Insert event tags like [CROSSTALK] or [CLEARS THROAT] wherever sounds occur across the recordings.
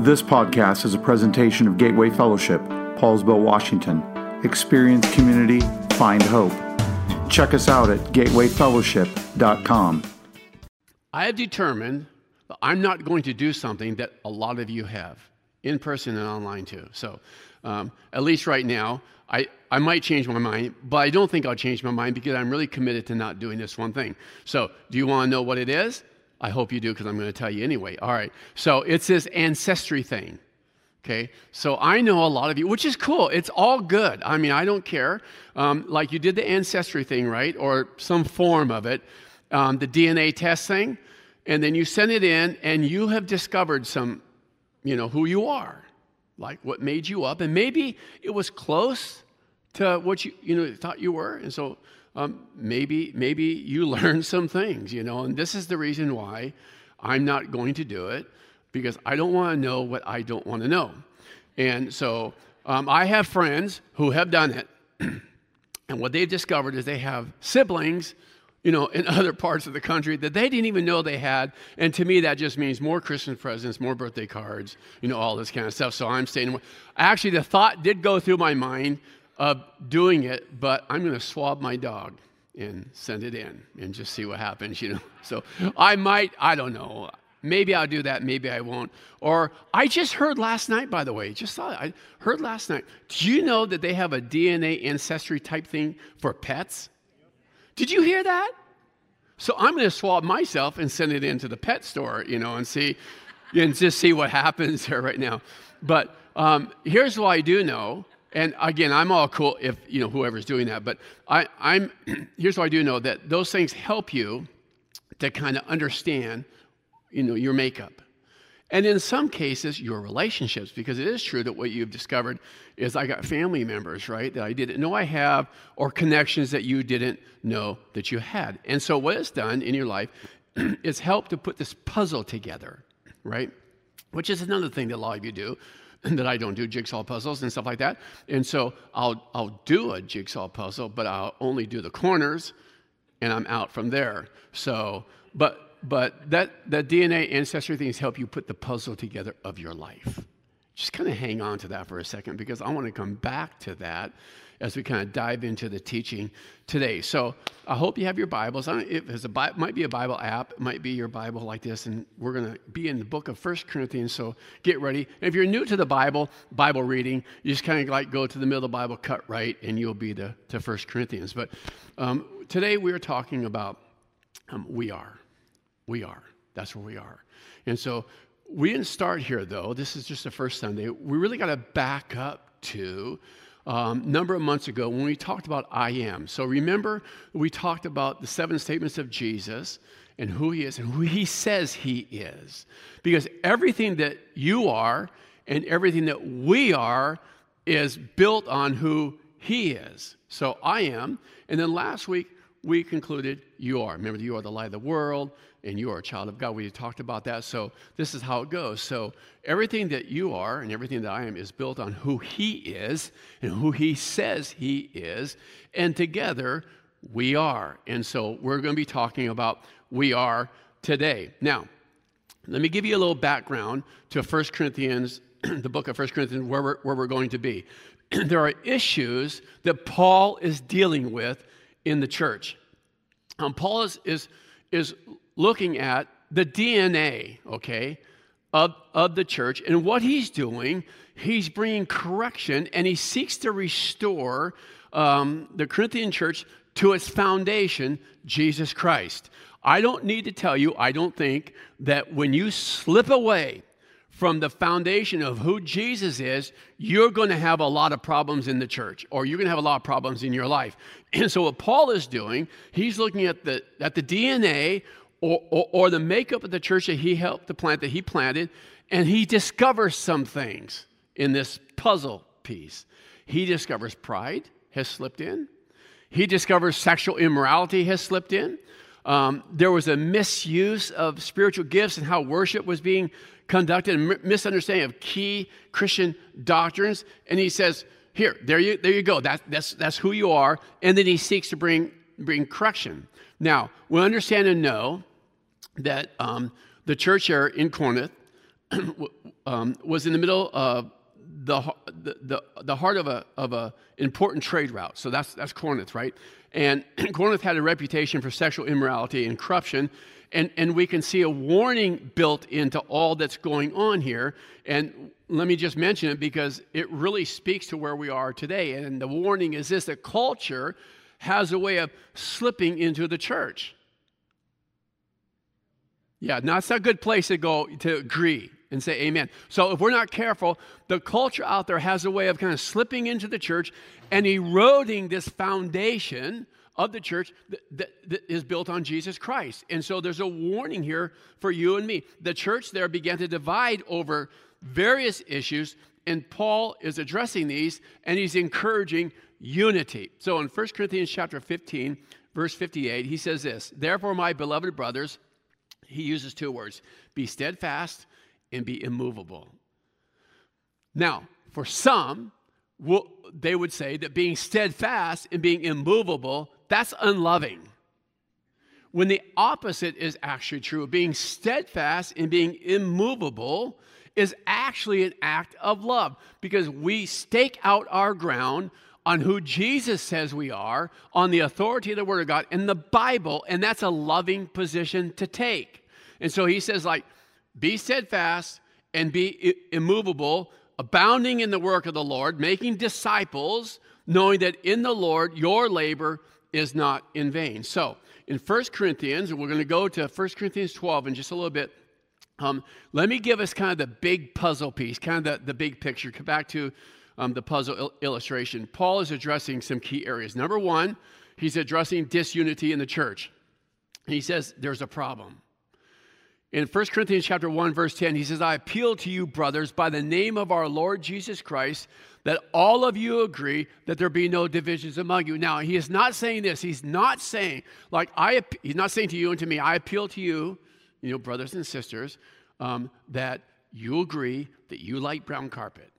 This podcast is a presentation of Gateway Fellowship, Poulsbo, Washington. Experience community, find hope. Check us out at gatewayfellowship.com. I have determined that I'm not going to do something that a lot of you have, in person and online too. So, um, at least right now, I, I might change my mind, but I don't think I'll change my mind because I'm really committed to not doing this one thing. So, do you want to know what it is? I hope you do because I'm going to tell you anyway. All right. So, it's this ancestry thing. Okay, so I know a lot of you, which is cool. It's all good. I mean, I don't care. Um, like you did the ancestry thing, right? Or some form of it, um, the DNA test thing, and then you send it in, and you have discovered some, you know, who you are, like what made you up, and maybe it was close to what you, you know, thought you were, and so um, maybe maybe you [LAUGHS] learn some things, you know, and this is the reason why I'm not going to do it because I don't want to know what I don't want to know. And so um, I have friends who have done it, [CLEARS THROAT] and what they've discovered is they have siblings, you know, in [LAUGHS] other parts of the country that they didn't even know they had. And to me, that just means more Christmas presents, more birthday cards, you know, all this kind of stuff. So I'm staying. Actually, the thought did go through my mind of doing it, but I'm going to swab my dog and send it in and just see what happens, you know. [LAUGHS] So I might, I don't know. Maybe I'll do that, maybe I won't. Or I just heard last night, by the way, just thought I heard last night. Do you know that they have a DNA ancestry type thing for pets? Did you hear that? So I'm going to swab myself and send it into the pet store, you know, and see, and just see what [LAUGHS] happens there right now. But um, here's what I do know. And again, I'm all cool if you know whoever's doing that. But I, I'm [CLEARS THROAT] here's what I do know that those things help you to kind of understand you know, your makeup. And in some cases, your relationships, because it is true that what you've discovered is I got family members, right, that I didn't know I have, or connections that you didn't know that you had. And so, what it's done in your life [CLEARS THROAT] is help to put this puzzle together, right? Which is another thing that a lot of you do [COUGHS] that I don't do jigsaw puzzles and stuff like that. And so, I'll, I'll do a jigsaw puzzle, but I'll only do the corners and I'm out from there. So, but but that, that DNA ancestry things help you put the puzzle together of your life. Just kind of hang on to that for a second because I want to come back to that as we kind of dive into the teaching today. So I hope you have your Bibles. I if it's a might be a Bible app, it might be your Bible like this, and we're going to be in the book of First Corinthians. So get ready. And if you're new to the Bible, Bible reading, you just kind of like go to the middle of the Bible, cut right, and you'll be to, to First Corinthians. But um, today we are talking about um, we are. We are. That's where we are. And so we didn't start here, though. This is just the first Sunday. We really got to back up to um, number of months ago when we talked about I am. So remember, we talked about the seven statements of Jesus and who he is and who he says he is. Because everything that you are and everything that we are is built on who he is. So I am. And then last week, we concluded you are. Remember, you are the light of the world and you are a child of God. We talked about that. So this is how it goes. So everything that you are and everything that I am is built on who He is and who He says He is. And together we are. And so we're going to be talking about we are today. Now, let me give you a little background to 1 Corinthians, [CLEARS THROAT] the book of 1 Corinthians, where we're, where we're going to be. [CLEARS THROAT] there are issues that Paul is dealing with in the church. Um, Paul is, is, is looking at the DNA, okay, of, of the church. And what he's doing, he's bringing correction and he seeks to restore um, the Corinthian church to its foundation, Jesus Christ. I don't need to tell you, I don't think, that when you slip away from the foundation of who Jesus is, you're going to have a lot of problems in the church, or you're going to have a lot of problems in your life. And so, what Paul is doing, he's looking at the, at the DNA or, or, or the makeup of the church that he helped to plant, that he planted, and he discovers some things in this puzzle piece. He discovers pride has slipped in, he discovers sexual immorality has slipped in. Um, there was a misuse of spiritual gifts and how worship was being conducted, and misunderstanding of key Christian doctrines. And he says, Here, there you, there you go. That, that's, that's who you are. And then he seeks to bring, bring correction. Now, we understand and know that um, the church here in Corinth [CLEARS THROAT] um, was in the middle of the, the, the, the heart of a of a important trade route. So that's that's Corinth, right? And [CLEARS THROAT] Corinth had a reputation for sexual immorality and corruption. And, and we can see a warning built into all that's going on here. And let me just mention it because it really speaks to where we are today. And the warning is this that culture has a way of slipping into the church. Yeah, now it's a good place to go to agree and say amen. So if we're not careful, the culture out there has a way of kind of slipping into the church and eroding this foundation of the church that, that, that is built on Jesus Christ. And so there's a warning here for you and me. The church there began to divide over various issues, and Paul is addressing these and he's encouraging unity. So in 1 Corinthians chapter 15, verse 58, he says this Therefore, my beloved brothers, he uses two words be steadfast and be immovable. Now, for some, they would say that being steadfast and being immovable, that's unloving. When the opposite is actually true, being steadfast and being immovable is actually an act of love because we stake out our ground on who Jesus says we are, on the authority of the Word of God in the Bible, and that's a loving position to take. And so he says, like, be steadfast and be immovable, abounding in the work of the Lord, making disciples, knowing that in the Lord your labor is not in vain. So, in 1 Corinthians, we're going to go to 1 Corinthians 12 in just a little bit. Um, let me give us kind of the big puzzle piece, kind of the, the big picture. Come back to um, the puzzle il- illustration. Paul is addressing some key areas. Number one, he's addressing disunity in the church. He says there's a problem. In 1 Corinthians chapter 1 verse 10 he says I appeal to you brothers by the name of our Lord Jesus Christ that all of you agree that there be no divisions among you. Now, he is not saying this. He's not saying like I he's not saying to you and to me I appeal to you, you know, brothers and sisters, um, that you agree that you like brown carpet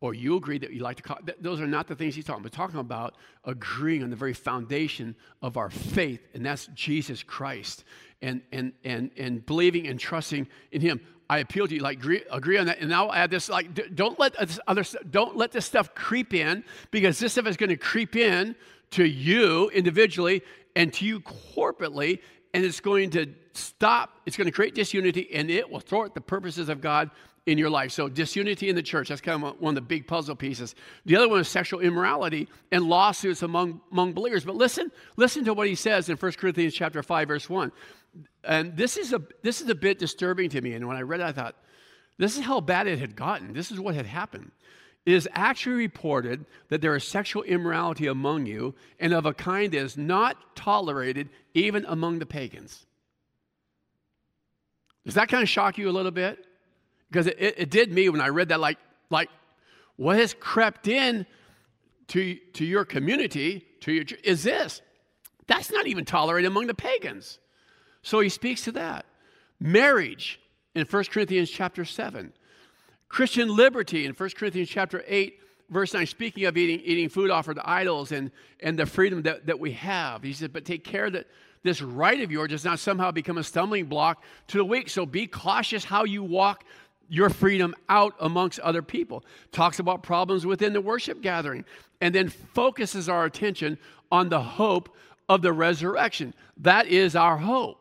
or you agree that you like to call those are not the things he's talking about. talking about agreeing on the very foundation of our faith and that's jesus christ and and and and believing and trusting in him i appeal to you like agree, agree on that and now i'll add this like don't let this other don't let this stuff creep in because this stuff is going to creep in to you individually and to you corporately and it's going to stop it's going to create disunity and it will thwart the purposes of god in your life. So, disunity in the church, that's kind of one of the big puzzle pieces. The other one is sexual immorality and lawsuits among, among believers. But listen, listen to what he says in 1 Corinthians chapter 5, verse 1. And this is a this is a bit disturbing to me. And when I read it, I thought, this is how bad it had gotten. This is what had happened. It is actually reported that there is sexual immorality among you, and of a kind that is not tolerated even among the pagans. Does that kind of shock you a little bit? Because it, it, it, did me when I read that, like, like what has crept in to, to your community, to your is this. That's not even tolerated among the pagans. So he speaks to that. Marriage in 1 Corinthians chapter 7. Christian liberty in 1 Corinthians chapter 8, verse 9, speaking of eating, eating food offered to idols and, and the freedom that, that we have. He said, but take care that this right of yours does not somehow become a stumbling block to the weak. So be cautious how you walk your freedom out amongst other people. Talks about problems within the worship gathering, and then focuses our attention on the hope of the resurrection. That is our hope.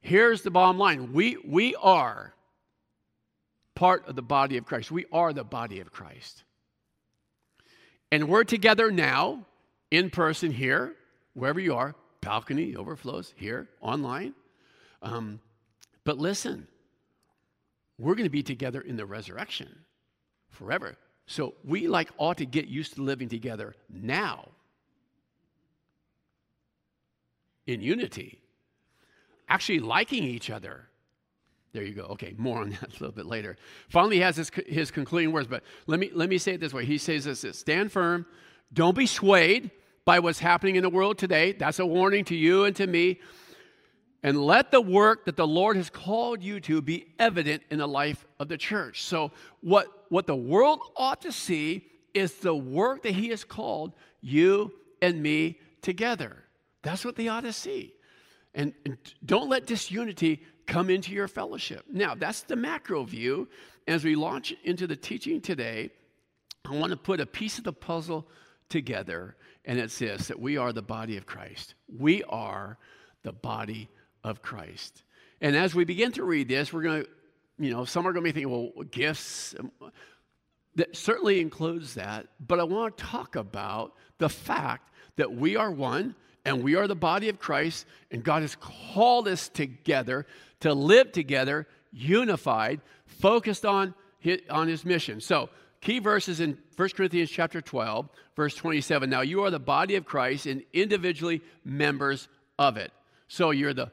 Here's the bottom line we, we are part of the body of Christ. We are the body of Christ. And we're together now, in person here, wherever you are, balcony overflows here, online. Um, but listen, we're going to be together in the resurrection forever. So we like ought to get used to living together now in unity, actually liking each other. There you go. Okay, more on [LAUGHS] that a little bit later. Finally, he has his, his concluding words, but let me, let me say it this way. He says this Stand firm, don't be swayed by what's happening in the world today. That's a warning to you and to me and let the work that the Lord has called you to be evident in the life of the church. So, what, what the world ought to see is the work that He has called you and me together. That's what they ought to see. And, and don't let disunity come into your fellowship. Now, that's the macro view. As we launch into the teaching today, I want to put a piece of the puzzle together, and it's this that we are the body of Christ. We are the body of Christ. And as we begin to read this, we're going to, you know, some are going to be thinking, well, gifts. Um, that certainly includes that, but I want to talk about the fact that we are one and we are the body of Christ, and God has called us together to live together, unified, focused on his, on his mission. So, key verses in 1 Corinthians chapter 12, verse 27. Now, you are the body of Christ and individually members of it. So, you're the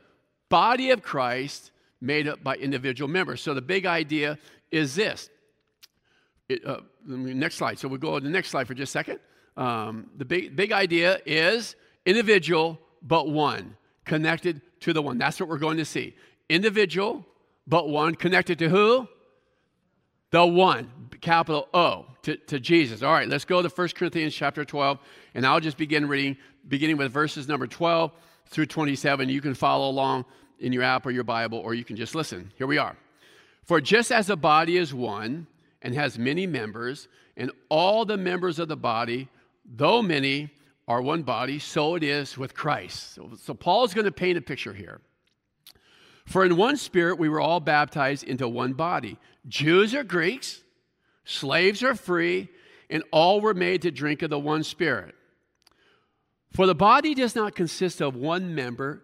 body of Christ made up by individual members. So, the big idea is this. It, uh, next slide. So, we'll go to the next slide for just a second. Um, the big, big idea is individual, but one, connected to the one. That's what we're going to see. Individual, but one, connected to who? The one, capital O, to, to Jesus. All right, let's go to 1 Corinthians chapter 12, and I'll just begin reading, beginning with verses number 12 through 27. You can follow along in your app or your Bible, or you can just listen. Here we are. For just as a body is one and has many members, and all the members of the body, though many, are one body, so it is with Christ. So, so Paul's going to paint a picture here. For in one spirit we were all baptized into one body Jews or Greeks, slaves or free, and all were made to drink of the one spirit. For the body does not consist of one member,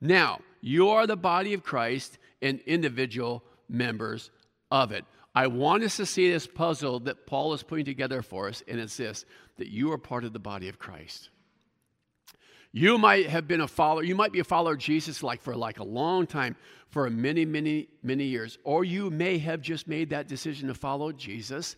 Now, you are the body of Christ and individual members of it. I want us to see this puzzle that Paul is putting together for us, and it's this that you are part of the body of Christ. You might have been a follower, you might be a follower of Jesus like for like a long time, for many, many, many years. Or you may have just made that decision to follow Jesus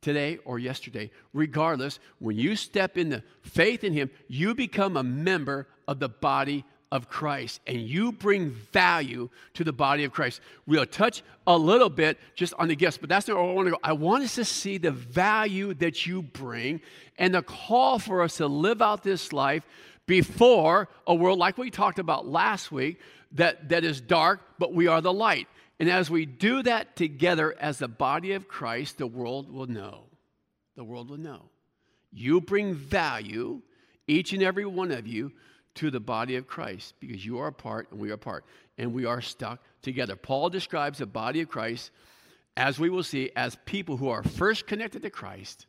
today or yesterday. Regardless, when you step into faith in Him, you become a member of the body of Christ and you bring value to the body of Christ. We'll touch a little bit just on the gifts, but that's not where I want to go. I want us to see the value that you bring and the call for us to live out this life before a world like we talked about last week that, that is dark, but we are the light. And as we do that together as the body of Christ, the world will know. The world will know. You bring value, each and every one of you, to the body of Christ because you are a part and we are part and we are stuck together. Paul describes the body of Christ, as we will see, as people who are first connected to Christ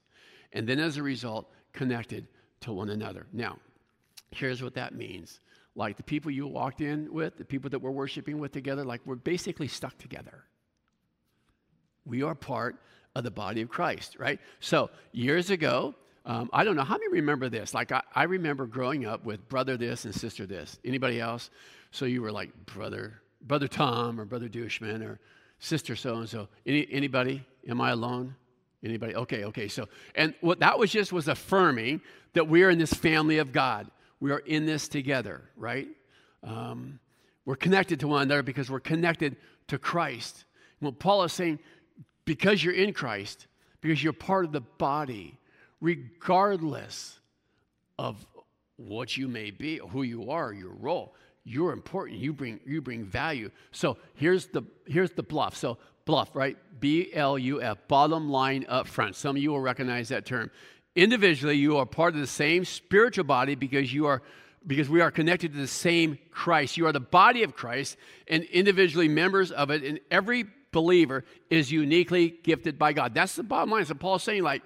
and then as a result connected to one another. Now, here's what that means. Like the people you walked in with, the people that we're worshiping with together, like we're basically stuck together. We are part of the body of Christ, right? So, years ago, um, I don't know how many remember this. Like I, I remember growing up with brother this and sister this. Anybody else? So you were like brother, brother Tom or brother Douchman or sister so and so. Any anybody? Am I alone? Anybody? Okay, okay. So and what that was just was affirming that we are in this family of God. We are in this together, right? Um, we're connected to one another because we're connected to Christ. Well, Paul is saying, because you're in Christ, because you're part of the body, regardless of what you may be, or who you are, your role, you're important. You bring you bring value. So here's the here's the bluff. So bluff, right? B L U F, bottom line up front. Some of you will recognize that term. Individually, you are part of the same spiritual body because you are because we are connected to the same Christ. You are the body of Christ and individually members of it, and every believer is uniquely gifted by God. That's the bottom line. So Paul's saying, like,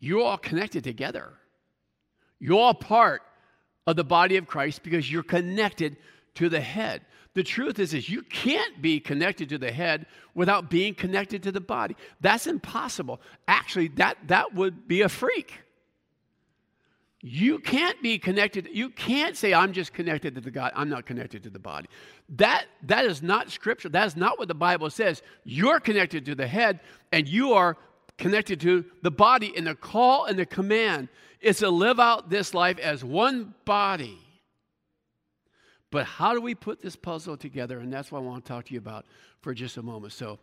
you're all connected together. You're all part of the body of Christ because you're connected to the head. The truth is, is you can't be connected to the head without being connected to the body. That's impossible. Actually, that, that would be a freak. You can't be connected. You can't say, I'm just connected to the God. I'm not connected to the body. That, that is not scripture. That is not what the Bible says. You're connected to the head and you are connected to the body. And the call and the command is to live out this life as one body. But how do we put this puzzle together? And that's what I want to talk to you about for just a moment. So,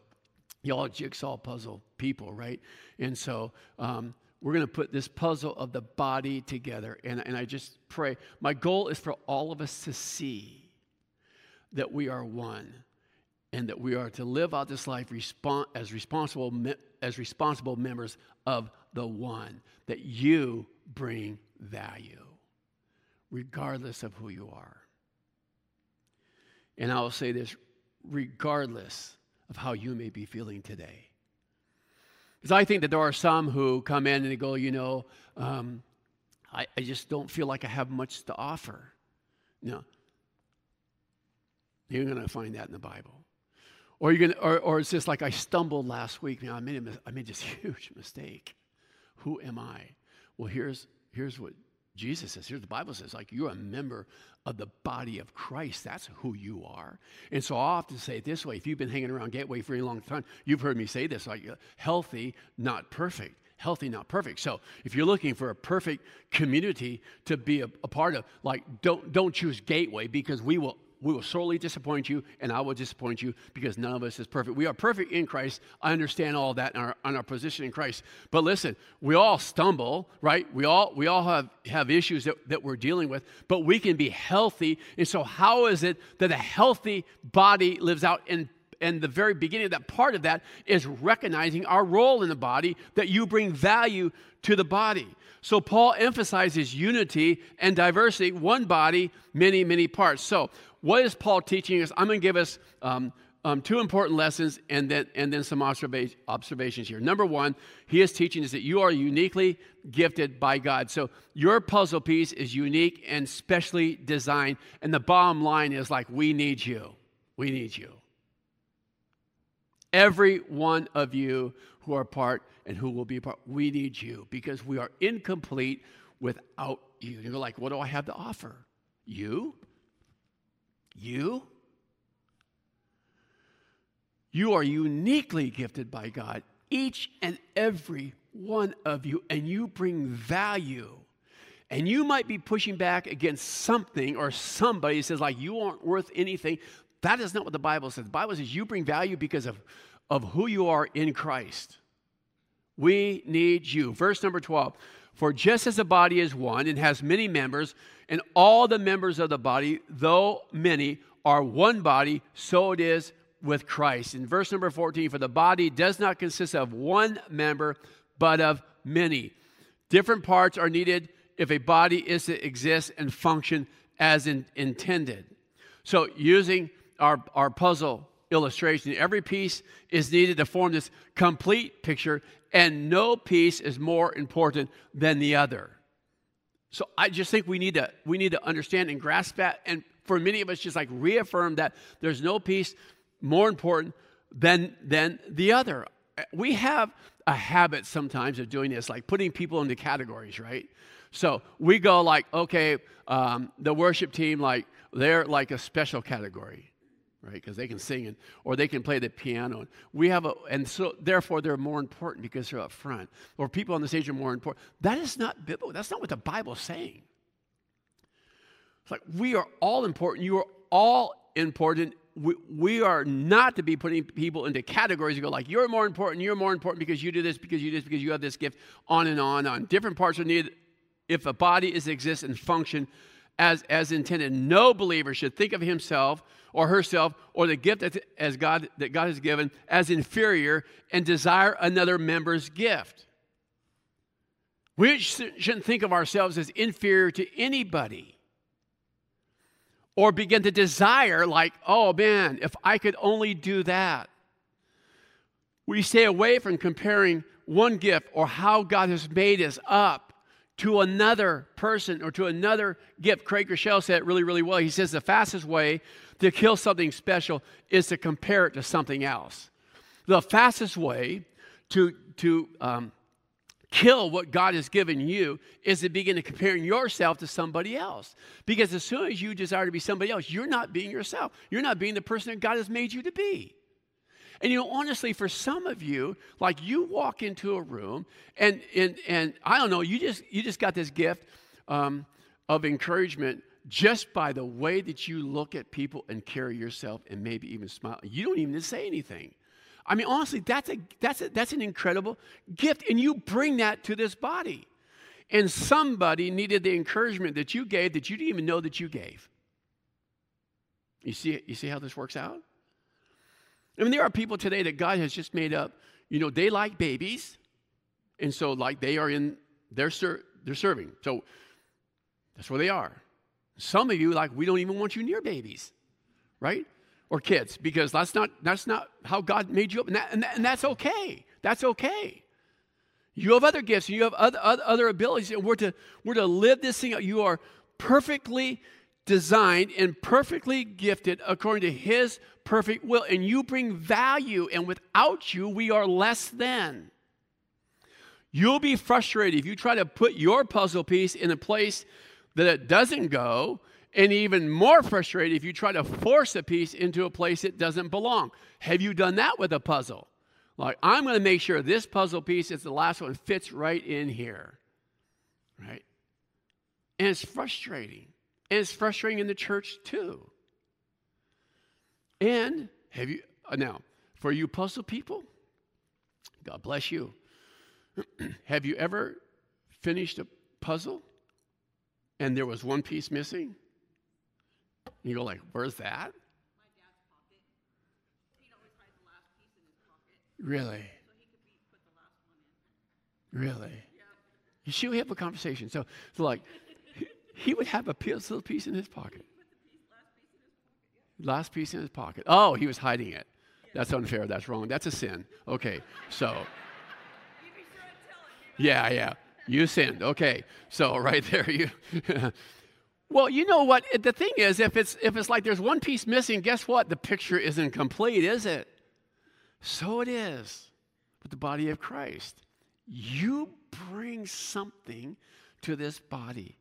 y'all jigsaw puzzle people, right? And so, um, we're going to put this puzzle of the body together. And, and I just pray. My goal is for all of us to see that we are one and that we are to live out this life as, responsible, as responsible members of the one, that you bring value, regardless of who you are. And I will say this regardless of how you may be feeling today. Because I think that there are some who come in and they go, you know, um, I, I just don't feel like I have much to offer. No. You're going to find that in the Bible. Or, you're gonna, or, or it's just like I stumbled last week. Know, I, made a, I made this [LAUGHS] huge mistake. Who am I? Well, here's, here's what Jesus says, here's the Bible says, like you're a member of the body of Christ. That's who you are. And so I often say it this way if you've been hanging around Gateway for a long time, you've heard me say this like uh, healthy, not perfect. Healthy, not perfect. So if you're looking for a perfect community to be a, a part of, like don't don't choose Gateway because we will we will sorely disappoint you, and I will disappoint you because none of us is perfect. We are perfect in Christ. I understand all that in our, our position in Christ. But listen, we all stumble, right? We all, we all have, have issues that, that we're dealing with, but we can be healthy. And so, how is it that a healthy body lives out in and the very beginning of that part of that is recognizing our role in the body, that you bring value to the body. So Paul emphasizes unity and diversity, one body, many, many parts. So what is Paul teaching us? I'm going to give us um, um, two important lessons and then, and then some observa- observations here. Number one, he is teaching us that you are uniquely gifted by God. So your puzzle piece is unique and specially designed. And the bottom line is like, we need you. We need you. Every one of you who are part and who will be part, we need you because we are incomplete without you. You're like, what do I have to offer? You? You? You are uniquely gifted by God, each and every one of you, and you bring value. And you might be pushing back against something or somebody says, like, you aren't worth anything. That is not what the Bible says. The Bible says you bring value because of, of who you are in Christ. We need you. Verse number 12 For just as the body is one and has many members, and all the members of the body, though many, are one body, so it is with Christ. In verse number 14, for the body does not consist of one member, but of many. Different parts are needed if a body is to exist and function as in, intended. So, using our, our puzzle illustration, every piece is needed to form this complete picture, and no piece is more important than the other. So I just think we need to we need to understand and grasp that, and for many of us, just like reaffirm that there's no piece more important than than the other. We have a habit sometimes of doing this, like putting people into categories, right? So we go like, okay, um, the worship team, like they're like a special category right? Because they can sing and, or they can play the piano. We have a, and so therefore they're more important because they're up front. Or people on the stage are more important. That is not biblical. That's not what the Bible's saying. It's like we are all important. You are all important we, we are not to be putting people into categories and go like, you're more important, you're more important because you do this, because you do this, because you have this gift, on and on, on. Different parts are needed if a body is exist and function as, as intended. No believer should think of himself or herself or the gift that, as God, that God has given as inferior and desire another member's gift. We shouldn't think of ourselves as inferior to anybody or begin to desire, like, oh man, if I could only do that. We stay away from comparing one gift or how God has made us up to another person or to another gift. Craig Groeschel said it really, really well. He says the fastest way to kill something special is to compare it to something else. The fastest way to, to um, kill what God has given you is to begin to comparing yourself to somebody else. Because as soon as you desire to be somebody else, you're not being yourself. You're not being the person that God has made you to be. And you know, honestly, for some of you, like you walk into a room and and and I don't know, you just you just got this gift um, of encouragement just by the way that you look at people and carry yourself and maybe even smile. You don't even say anything. I mean, honestly, that's a that's a, that's an incredible gift, and you bring that to this body. And somebody needed the encouragement that you gave that you didn't even know that you gave. You see, you see how this works out? I mean, there are people today that God has just made up, you know, they like babies. And so, like, they are in, they're, ser- they're serving. So that's where they are. Some of you, like, we don't even want you near babies, right? Or kids, because that's not, that's not how God made you up. And, that, and, that, and that's okay. That's okay. You have other gifts and you have other, other, other abilities, and we're to, we're to live this thing out. You are perfectly designed and perfectly gifted according to His perfect will. And you bring value, and without you, we are less than. You'll be frustrated if you try to put your puzzle piece in a place that it doesn't go, and even more frustrated if you try to force a piece into a place it doesn't belong. Have you done that with a puzzle? Like, I'm going to make sure this puzzle piece is the last one fits right in here. Right? And it's frustrating. And it's frustrating in the church too. And have you, uh, now, for you puzzle people, God bless you. [CLEARS THROAT] have you ever finished a puzzle and there was one piece missing? And you go like, where's that? Really? Really? You should have a conversation. So, so like, he would have a piece, little piece in his pocket. Last piece in his pocket. Oh, he was hiding it. That's unfair. That's wrong. That's a sin. Okay, so. Yeah, yeah. You sinned. Okay, so [LAUGHS] right there, you. [LAUGHS] well, you know what? The thing is, if it's if it's like there's one piece missing, guess what? The picture isn't complete, is it? So it is with the body of Christ. You bring something to this body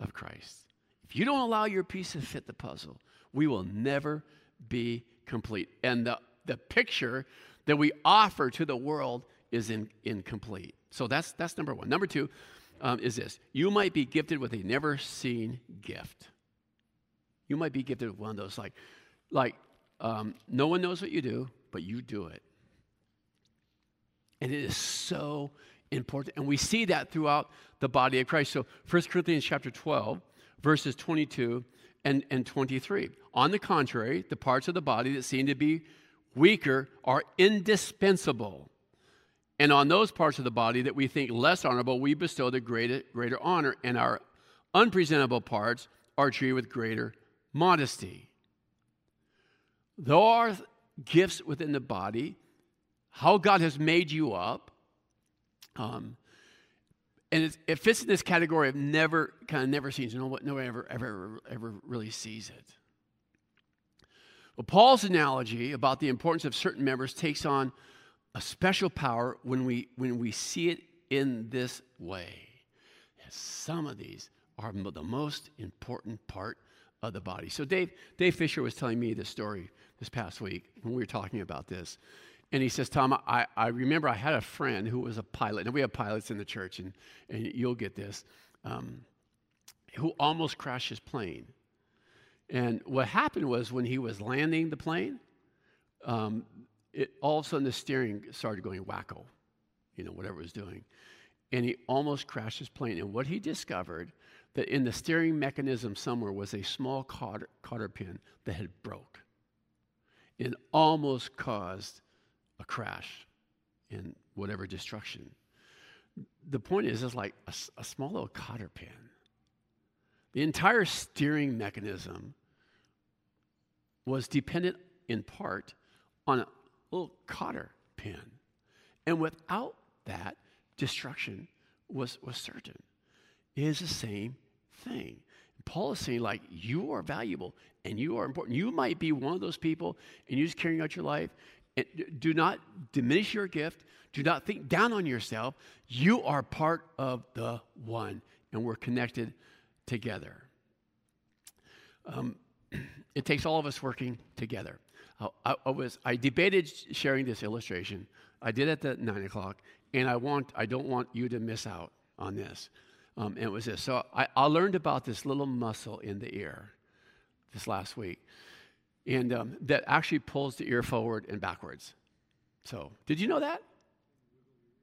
of Christ. If you don't allow your piece to fit the puzzle, we will never be complete. And the, the picture that we offer to the world is in, incomplete. So that's, that's number one. Number two um, is this you might be gifted with a never seen gift. You might be gifted with one of those, like, like um, no one knows what you do, but you do it. And it is so important. And we see that throughout the body of Christ. So 1 Corinthians chapter 12, verses 22 and, and 23. On the contrary, the parts of the body that seem to be weaker are indispensable. And on those parts of the body that we think less honorable, we bestow the greater, greater honor, and our unpresentable parts are treated with greater modesty. There are gifts within the body, how God has made you up, um, and it fits in this category of never kind of never seen. No no one ever, ever, ever really sees it. Well, Paul's analogy about the importance of certain members takes on a special power when we when we see it in this way. Some of these are the most important part of the body. So Dave Dave Fisher was telling me this story this past week when we were talking about this. And he says, Tom, I, I remember I had a friend who was a pilot, and we have pilots in the church, and, and you'll get this, um, who almost crashed his plane. And what happened was when he was landing the plane, um, it, all of a sudden the steering started going wacko, you know, whatever it was doing. And he almost crashed his plane. And what he discovered that in the steering mechanism somewhere was a small cotter, cotter pin that had broke. It almost caused a crash and whatever destruction. The point is, it's like a, a small little cotter pin. The entire steering mechanism was dependent in part on a little cotter pin. And without that, destruction was, was certain. It is the same thing. Paul is saying, like, you are valuable and you are important. You might be one of those people and you're just carrying out your life. And do not diminish your gift. Do not think down on yourself. You are part of the one, and we're connected together. Um, [CLEARS THROAT] it takes all of us working together. I, I, was I debated sharing this illustration. I did at the nine o'clock, and I want I don't want you to miss out on this. Um, and it was this. So I, I learned about this little muscle in the ear this last week, and um, that actually pulls the ear forward and backwards. So did you know that?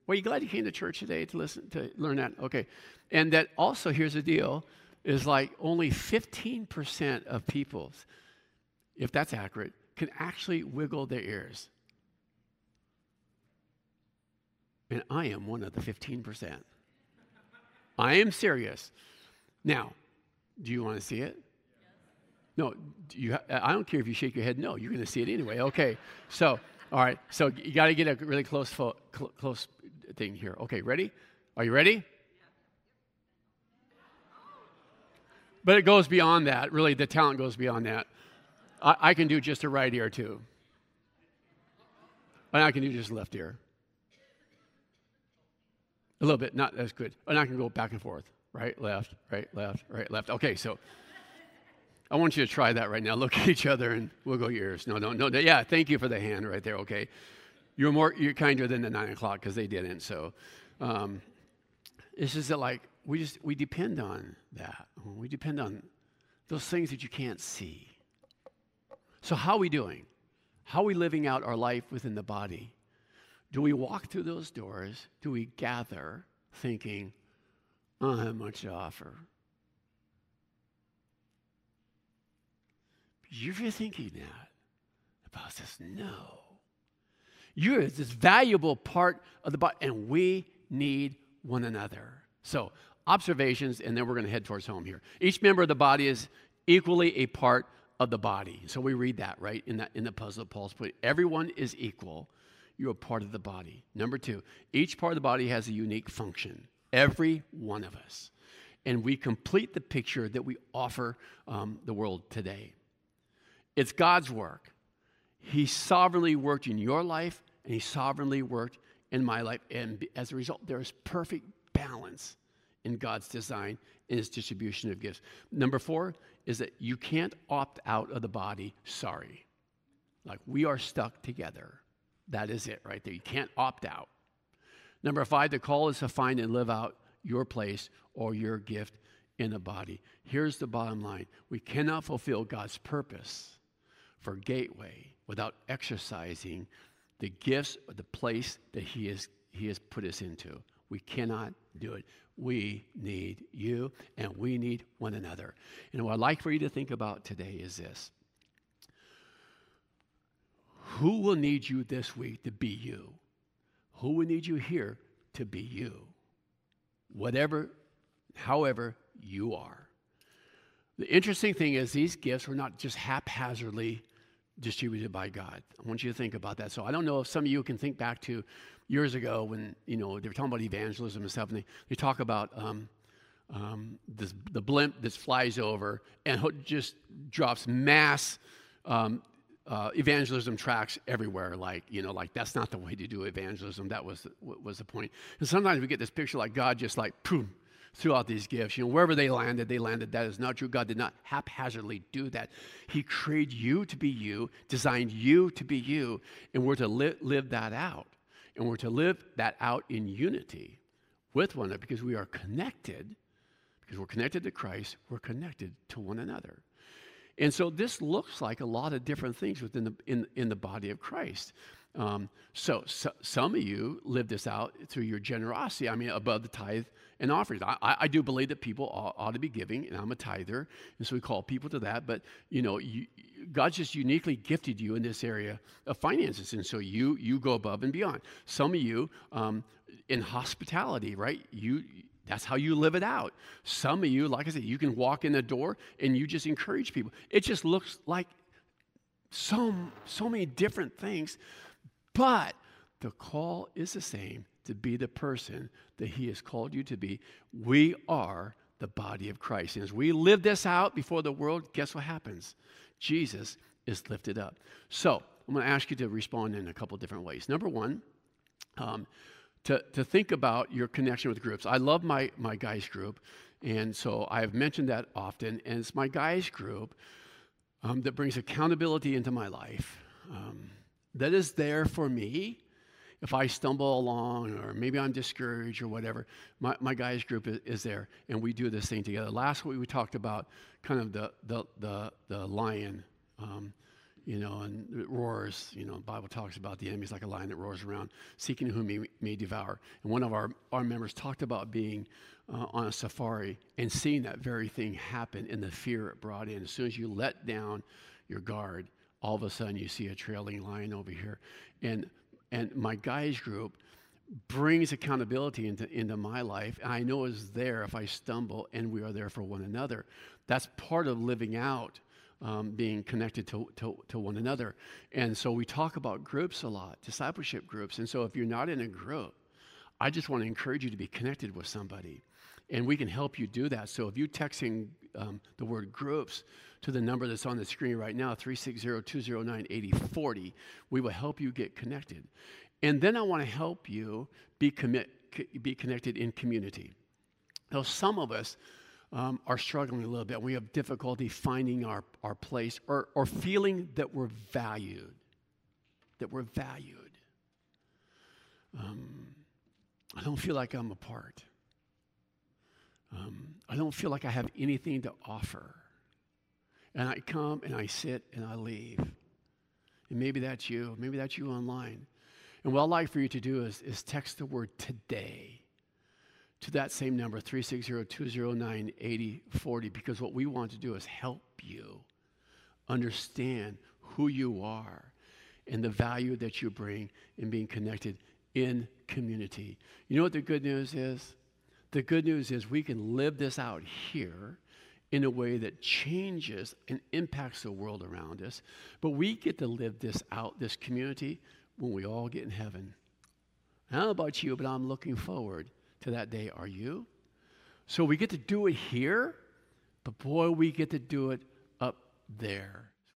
Well, you glad you came to church today to listen to learn that? Okay, and that also here's the deal: is like only 15% of people, if that's accurate, can actually wiggle their ears. And I am one of the 15%. I am serious. Now, do you want to see it? No, you, I don't care if you shake your head. No, you're going to see it anyway. Okay, so all right, so you got to get a really close fo- cl- close thing here. Okay, ready? Are you ready? But it goes beyond that. Really, the talent goes beyond that. I, I can do just a right ear too. And I can do just left ear. A little bit, not as good. And I can go back and forth. Right, left, right, left, right, left. Okay, so I want you to try that right now. Look at each other and wiggle your ears. No, no, no. Yeah, thank you for the hand right there. Okay, you're more you're kinder than the nine o'clock because they didn't. So um, it's just that like we just we depend on that. We depend on those things that you can't see. So how are we doing? How are we living out our life within the body? Do we walk through those doors? Do we gather thinking, I don't have much to offer? You're thinking that about this? No. You're this valuable part of the body, and we need one another. So, observations, and then we're going to head towards home here. Each member of the body is equally a part of the body. So we read that, right, in, that, in the puzzle Paul's put. Everyone is equal. You're a part of the body. Number two, each part of the body has a unique function. Every one of us. And we complete the picture that we offer um, the world today. It's God's work. He sovereignly worked in your life, and He sovereignly worked in my life. And as a result, there is perfect balance in God's design in His distribution of gifts. Number four is that you can't opt out of the body, sorry. Like we are stuck together. That is it right there. You can't opt out. Number five, the call is to find and live out your place or your gift in the body. Here's the bottom line we cannot fulfill God's purpose for Gateway without exercising the gifts the place that He, is, he has put us into. We cannot do it. We need you and we need one another. And what I'd like for you to think about today is this Who will need you this week to be you? Who will need you here to be you? Whatever, however you are. The interesting thing is, these gifts were not just haphazardly distributed by God. I want you to think about that. So I don't know if some of you can think back to years ago when you know they were talking about evangelism and stuff, and they, they talk about um, um, this, the blimp that flies over and just drops mass um, uh, evangelism tracks everywhere. Like you know, like that's not the way to do evangelism. That was was the point. And sometimes we get this picture like God just like boom throughout these gifts. You know, wherever they landed, they landed. That is not true. God did not haphazardly do that. He created you to be you, designed you to be you, and we're to li- live that out. And we're to live that out in unity with one another because we are connected, because we're connected to Christ, we're connected to one another. And so this looks like a lot of different things within the, in, in the body of Christ. Um, so, so, some of you live this out through your generosity. I mean, above the tithe and offerings. I, I do believe that people ought, ought, to be giving, and I'm a tither, and so we call people to that. But you know, you, God's just uniquely gifted you in this area of finances, and so you you go above and beyond. Some of you um, in hospitality, right? You that's how you live it out. Some of you, like I said, you can walk in the door and you just encourage people. It just looks like so so many different things, but the call is the same to be the person that He has called you to be. We are the body of Christ. And as we live this out before the world, guess what happens? Jesus is lifted up. So I'm going to ask you to respond in a couple different ways. Number one, um, to, to think about your connection with groups. I love my, my guys group, and so I've mentioned that often, and it's my guys group um, that brings accountability into my life, um, that is there for me if I stumble along or maybe I'm discouraged or whatever, my, my guys group is, is, there and we do this thing together. Last week we talked about kind of the, the, the, the lion, um, you know, and it roars, you know, Bible talks about the enemy is like a lion that roars around, seeking whom he may devour. And one of our, our members talked about being uh, on a safari and seeing that very thing happen and the fear it brought in. As soon as you let down your guard, all of a sudden you see a trailing lion over here. And and my guys group brings accountability into, into my life. And I know is there if I stumble, and we are there for one another. That's part of living out. Um, being connected to, to, to, one another. And so we talk about groups a lot, discipleship groups. And so if you're not in a group, I just want to encourage you to be connected with somebody. And we can help you do that. So if you texting um, the word groups to the number that's on the screen right now, 360-209-8040, we will help you get connected. And then I want to help you be, commit, be connected in community. Now, some of us um, are struggling a little bit. We have difficulty finding our, our place or, or feeling that we're valued, that we're valued. Um, I don't feel like I'm a part. Um, I don't feel like I have anything to offer. And I come and I sit and I leave. And maybe that's you. Maybe that's you online. And what I'd like for you to do is, is text the word today to that same number, 360-209-8040, because what we want to do is help you understand who you are and the value that you bring in being connected in community. You know what the good news is? The good news is we can live this out here in a way that changes and impacts the world around us. But we get to live this out, this community, when we all get in heaven. I don't know about you, but I'm looking forward to that day. Are you? So we get to do it here, but boy, we get to do it up there.